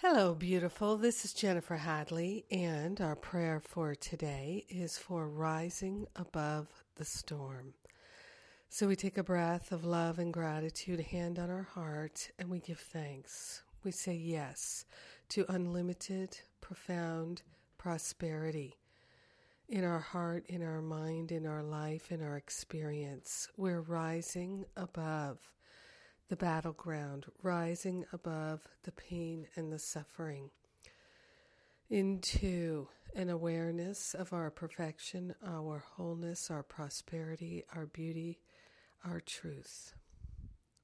Hello, beautiful. This is Jennifer Hadley, and our prayer for today is for rising above the storm. So we take a breath of love and gratitude, hand on our heart, and we give thanks. We say yes to unlimited, profound prosperity in our heart, in our mind, in our life, in our experience. We're rising above the battleground, rising above the pain and the suffering into an awareness of our perfection, our wholeness, our prosperity, our beauty, our truth.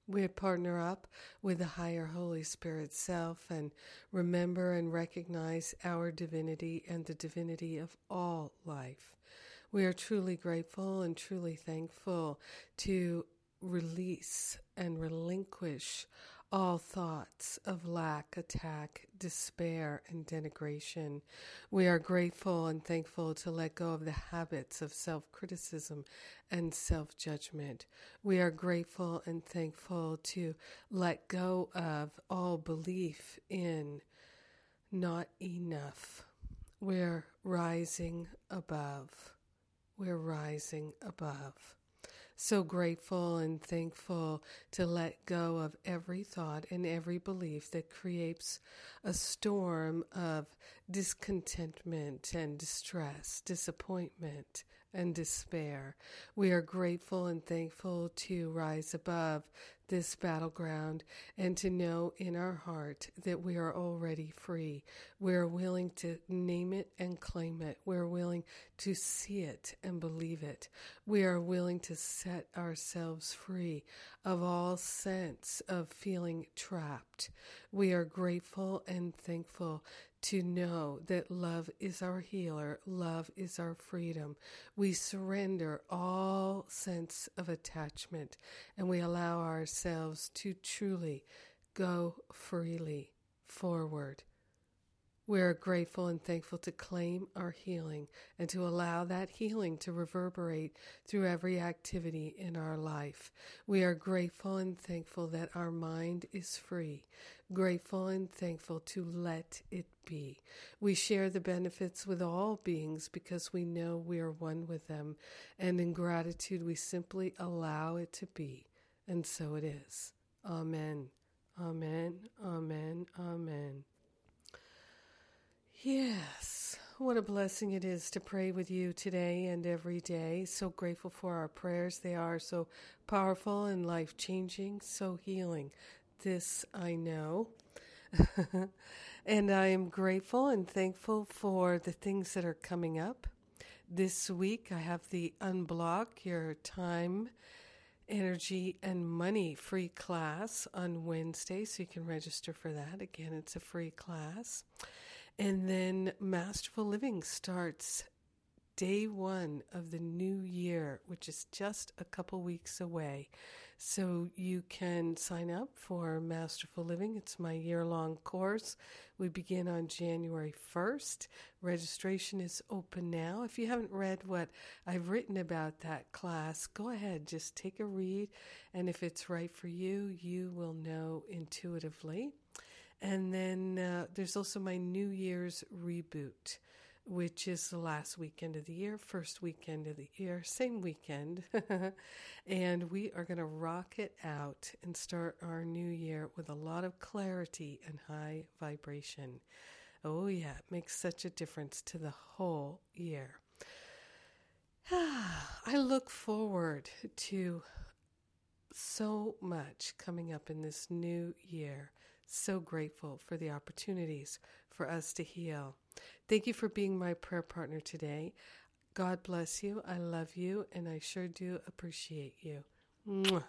We partner up with the higher Holy Spirit self and remember and recognize our divinity and the divinity of all life. We are truly grateful and truly thankful to release and relinquish all thoughts of lack, attack, despair, and denigration. We are grateful and thankful to let go of the habits of self criticism and self judgment. We are grateful and thankful to let go of all belief in not enough. We're rising above. We're rising above so grateful and thankful to let go of every thought and every belief that creates a storm of discontentment and distress, disappointment, and despair. We are grateful and thankful to rise above this battleground and to know in our heart that we are already free. We're willing to name it and claim it. We're willing to see it and believe it. We are willing to set ourselves free of all sense of feeling trapped. We are grateful and thankful to know that love is our healer, love is our freedom. We surrender all sense of attachment and we allow ourselves to truly go freely forward we're grateful and thankful to claim our healing and to allow that healing to reverberate through every activity in our life. We are grateful and thankful that our mind is free, grateful and thankful to let it be. We share the benefits with all beings because we know we are one with them, and in gratitude we simply allow it to be. And so it is. Amen. Amen. Amen. Amen. Yes, what a blessing it is to pray with you today and every day. So grateful for our prayers. They are so powerful and life changing, so healing. This I know. and I am grateful and thankful for the things that are coming up. This week, I have the Unblock Your Time, Energy, and Money free class on Wednesday, so you can register for that. Again, it's a free class. And then Masterful Living starts day one of the new year, which is just a couple weeks away. So you can sign up for Masterful Living. It's my year long course. We begin on January 1st. Registration is open now. If you haven't read what I've written about that class, go ahead, just take a read. And if it's right for you, you will know intuitively. And then uh, there's also my New Year's reboot, which is the last weekend of the year, first weekend of the year, same weekend. and we are going to rock it out and start our new year with a lot of clarity and high vibration. Oh, yeah, it makes such a difference to the whole year. I look forward to so much coming up in this new year. So grateful for the opportunities for us to heal. Thank you for being my prayer partner today. God bless you. I love you, and I sure do appreciate you. Mwah.